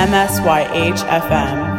MSYHFM.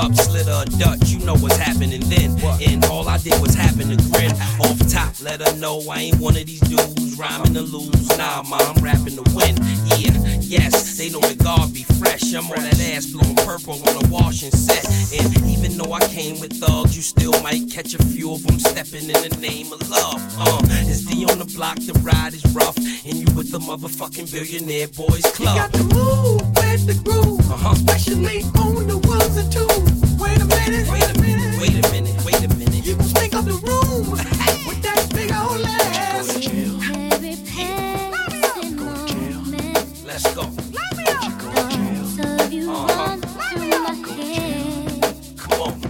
cup, slit a Dutch, you know what's happening then. What? And all I did was happen to grin. Off top, let her know I ain't one of these dudes rhyming to lose. Nah, ma, I'm rapping to win. Yeah, yes, they know the guard be fresh. I'm on that ass blowing purple on a washing set. And even though I came with thugs, you still might catch a few of them stepping in the name of love. Uh, it's D on the block, the ride is rough. And you with the motherfucking billionaire boys club. You got the move the groove, uh-huh. especially on the ones and twos. Wait a minute. Wait a minute. Wait a minute. You can stink up the room with that big old ass. Me Let's go. Let me up. Go to me uh-huh. Come on. Me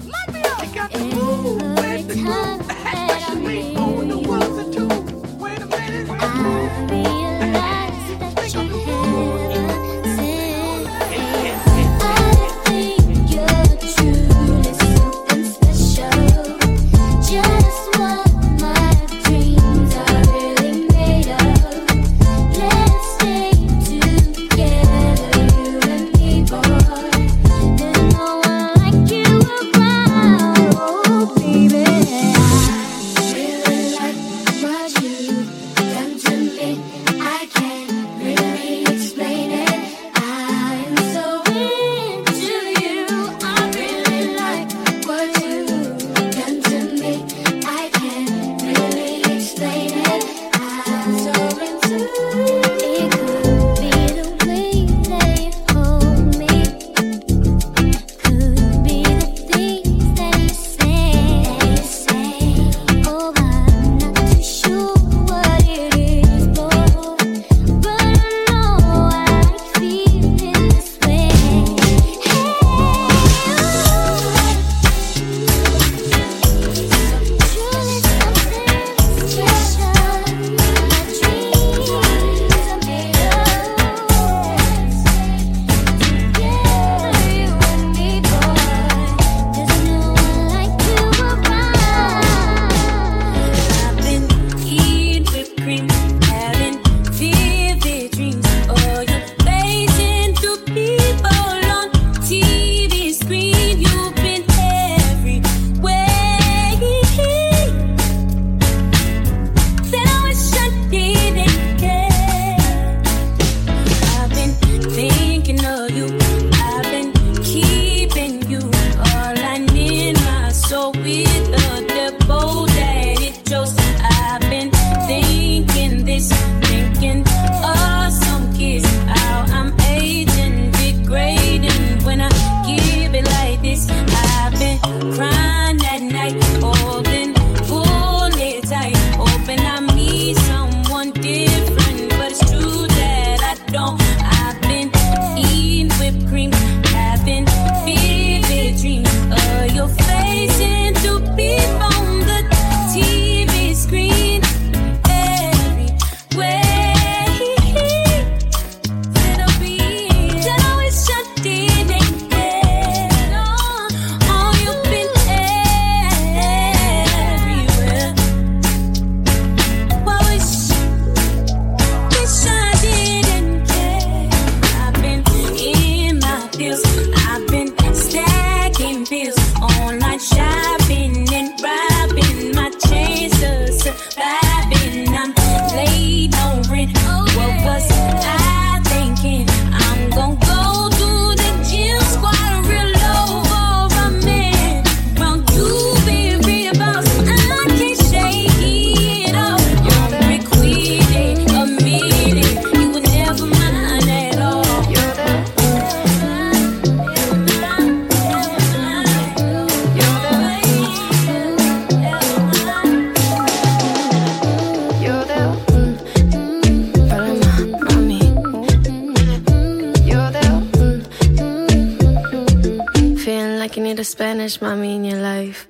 tienes, mami, en el life.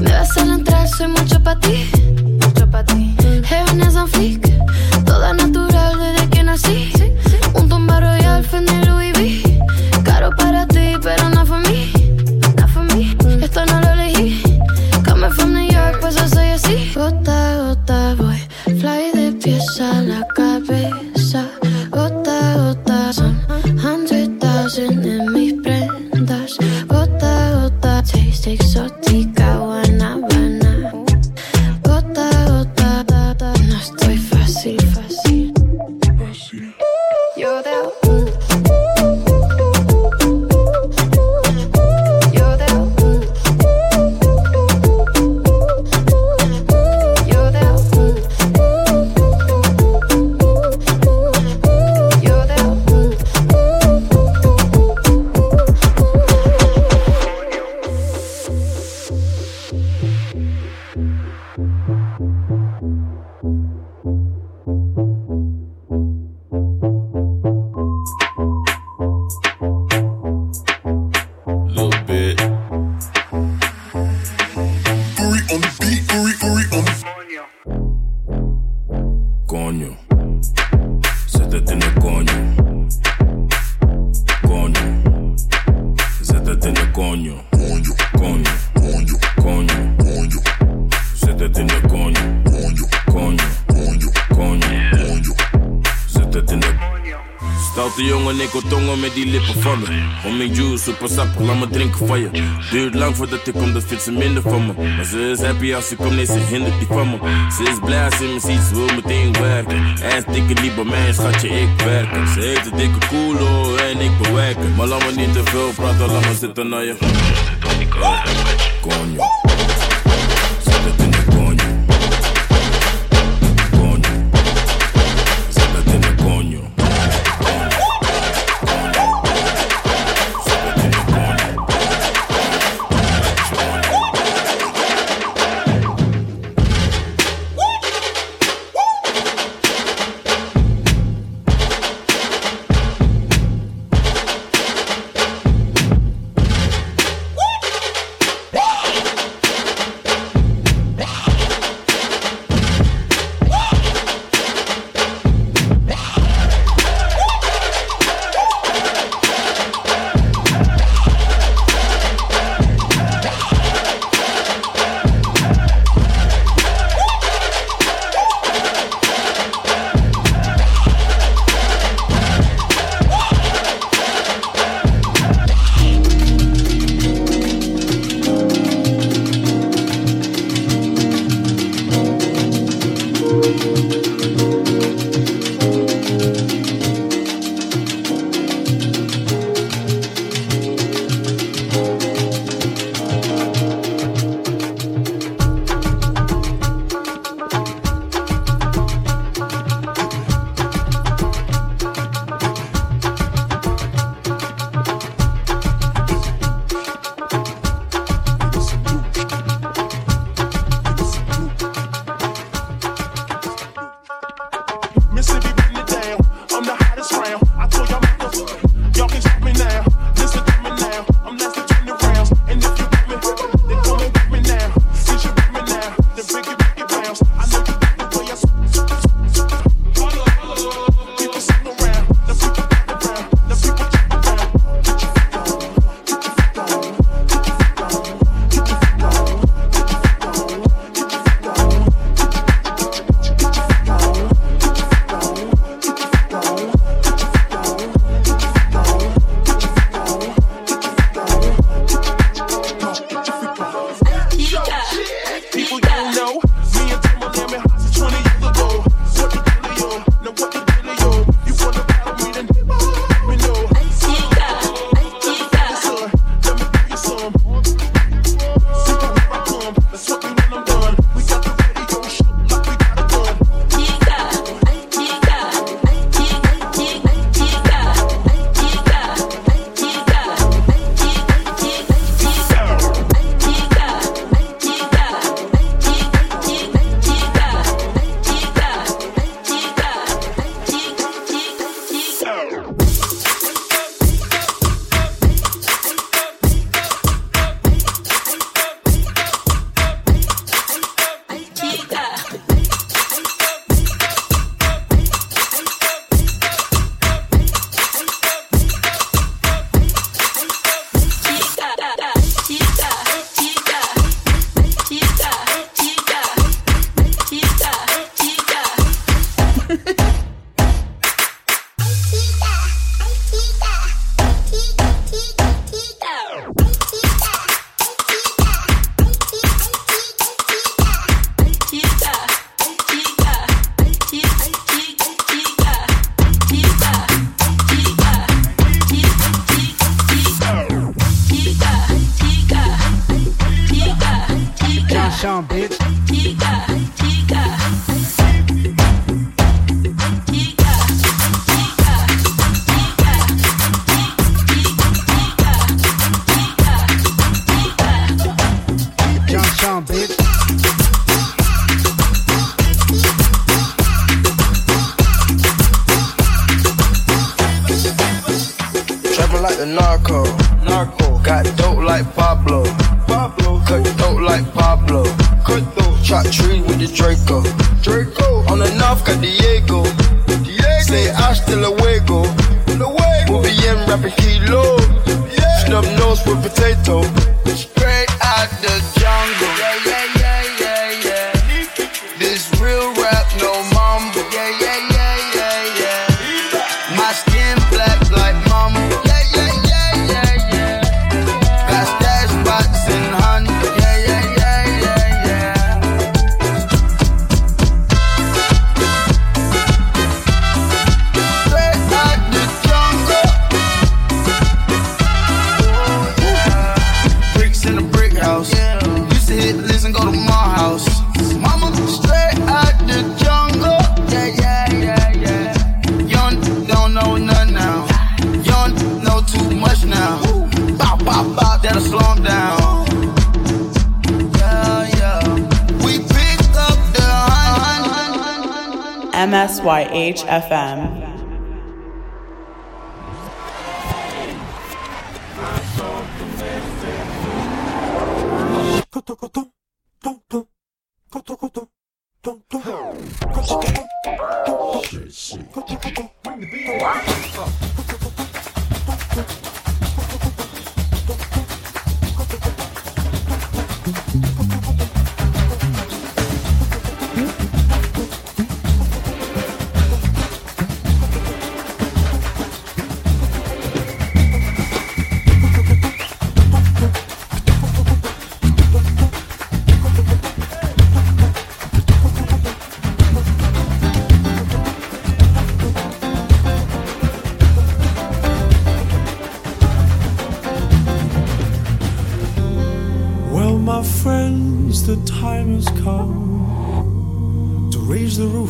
Me vas a entrar, soy mucho para ti. komt, dat vindt ze minder van me. Maar ze is happy als ze komt, nee, ze hindert die van me. Ze is blij als ze me ziet, ze wil meteen werken. Hij is dikke niet bij mij, schatje, ik werk. Ze heeft een dikke koelo en ik bewerken. Maar laat me niet te veel praten, laat me zitten naar je.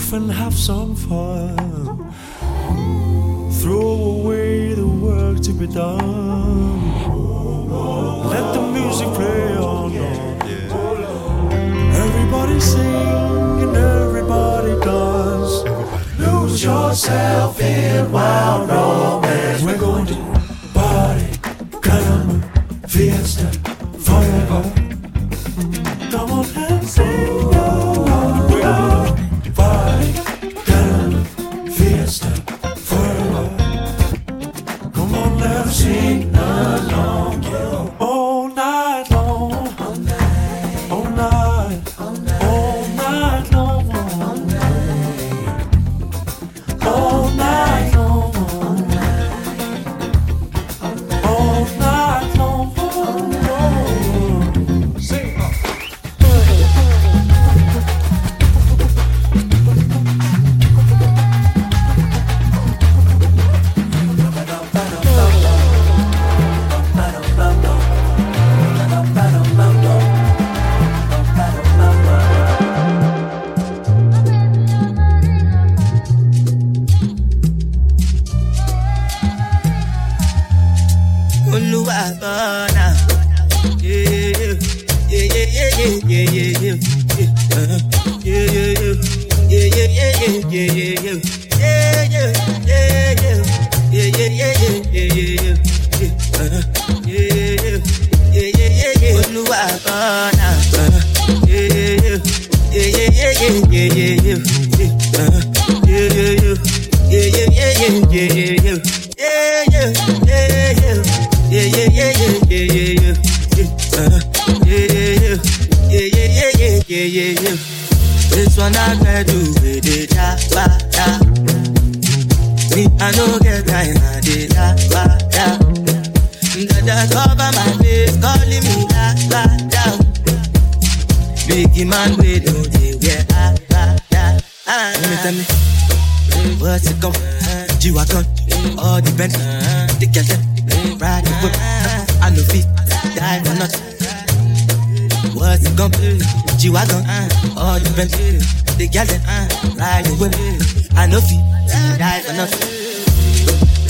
roof and have some fun. Throw away the work to be done. Let the music play on. Everybody sing and everybody dance. Lose yourself in wild romance. yeah, yeah, yeah. Yeah, yeah, yeah, yeah. Yeah, yeah, yeah, yeah, yeah, yeah, yeah. Yeah, yeah, yeah. Yeah, yeah, yeah, yeah, yeah, yeah, yeah. This one I can do with it, da, ba, da. Me, I know get time, I did, da, ba, da. Dada cover my face, calling me, da, ba, da. Biggie man, we know they wear, ah, ba, da, ah. Let me tell me, what's it going G-Wagon, all the Benz, the girl them, ride the whip. I no feet, die for nothing. What's it gon' be? G-Wagon, all the Benz, the girl them, ride the whip. I no feet, die for nothing.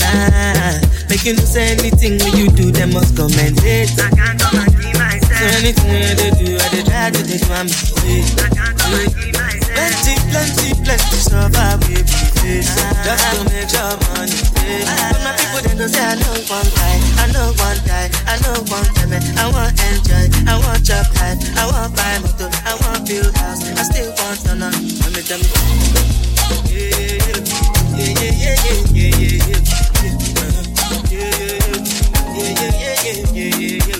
Ah, making us anything when you do, they must commend it. I can't come and be myself. So anything they do, I they try to define me. I can't come and be myself. Plenty, plenty, survive with me face. Just to make sure money stay. But my people they don't say I know one guy, I know one guy, I know one time. I want enjoy, I want job life, I want buy motor, I want build house, I still want to know. Let me tell me. Yeah, yeah, yeah, yeah, yeah, yeah, yeah, yeah, yeah. Yeah, yeah, yeah, yeah, yeah,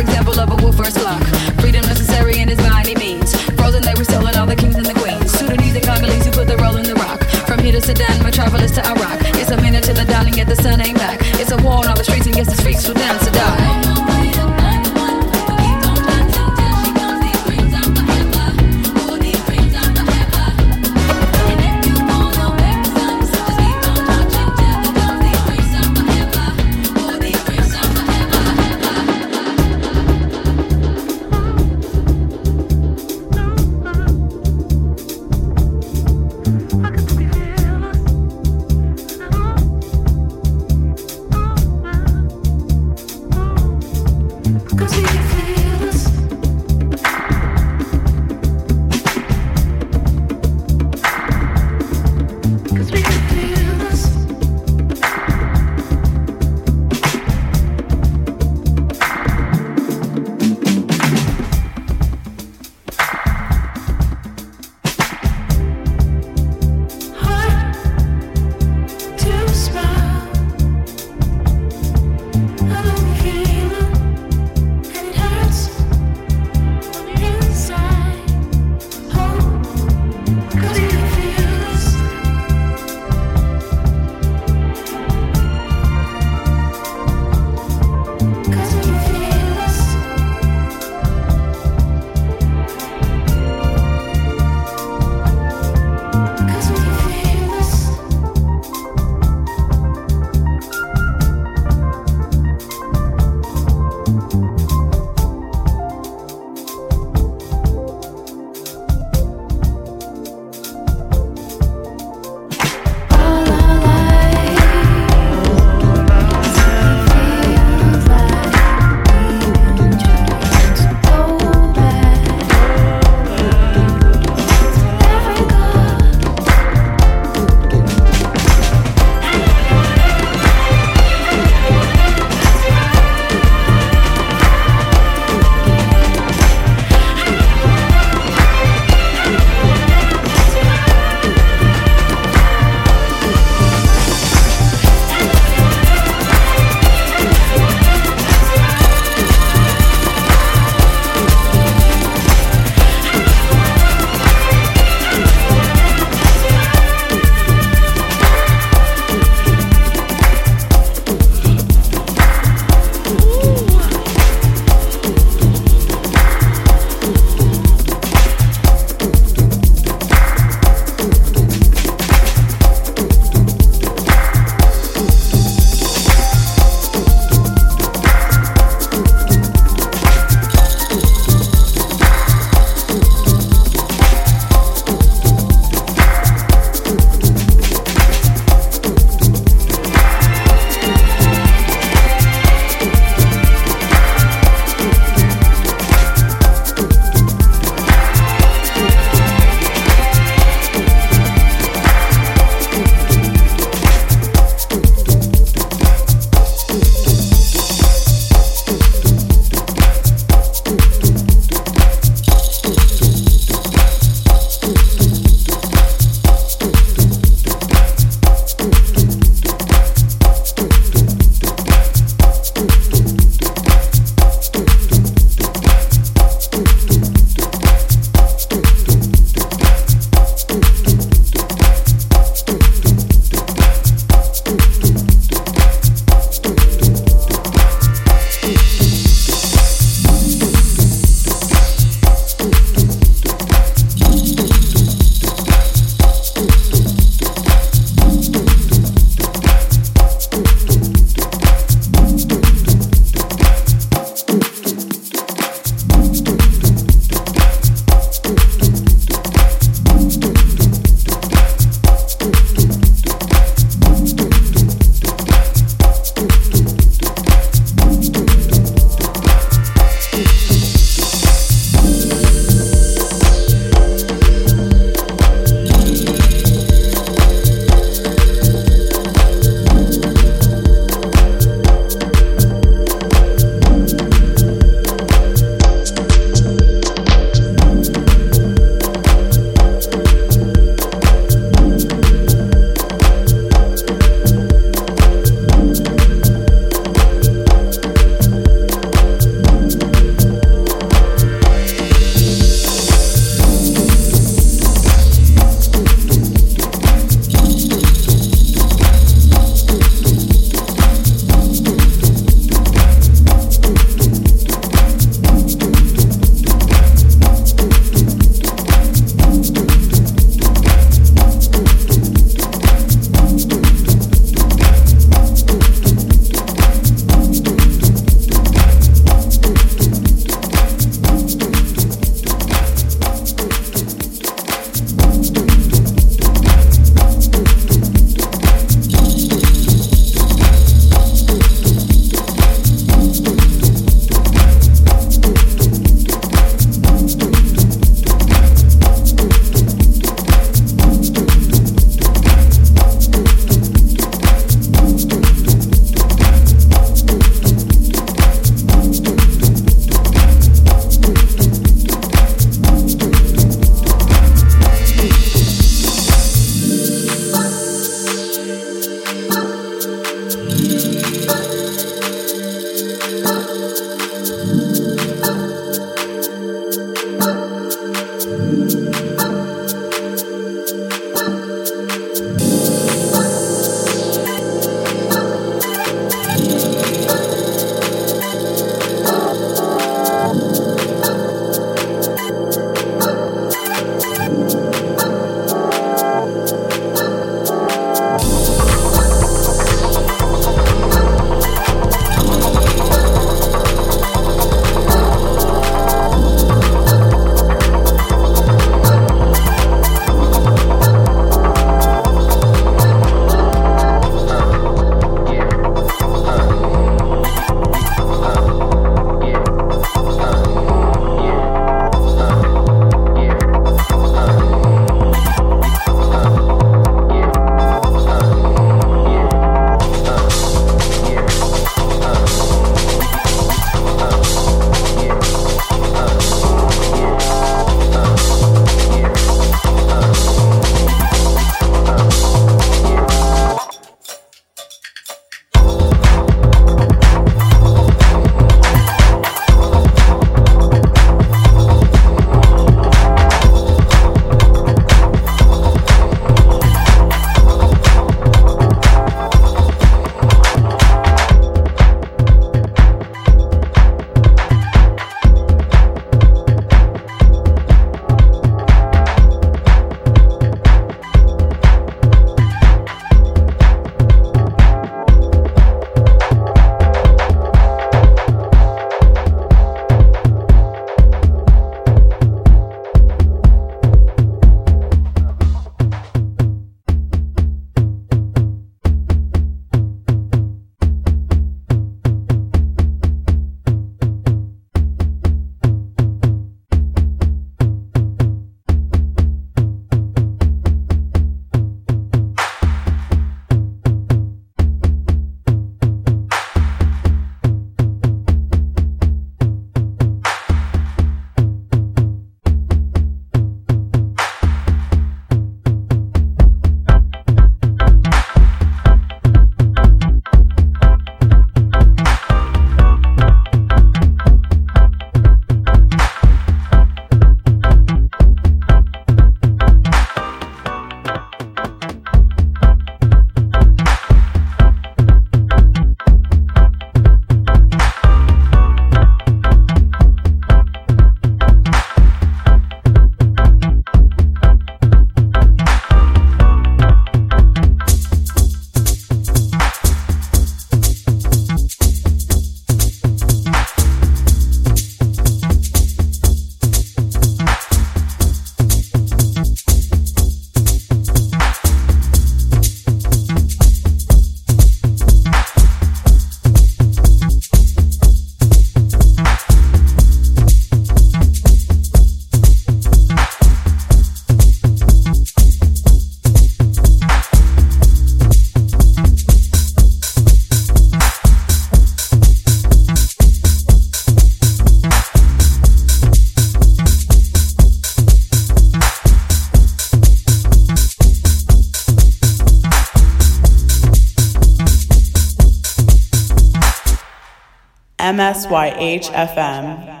MSYH FM.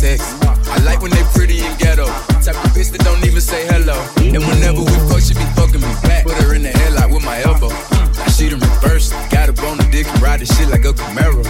sex. I like when they pretty and ghetto. Type of bitch that don't even say hello. And whenever we fuck, she be fucking me back. Put her in the headlight with my elbow. I she done reversed. Got a bone dick and ride this shit like a Camaro.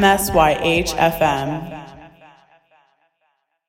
MSYH FM.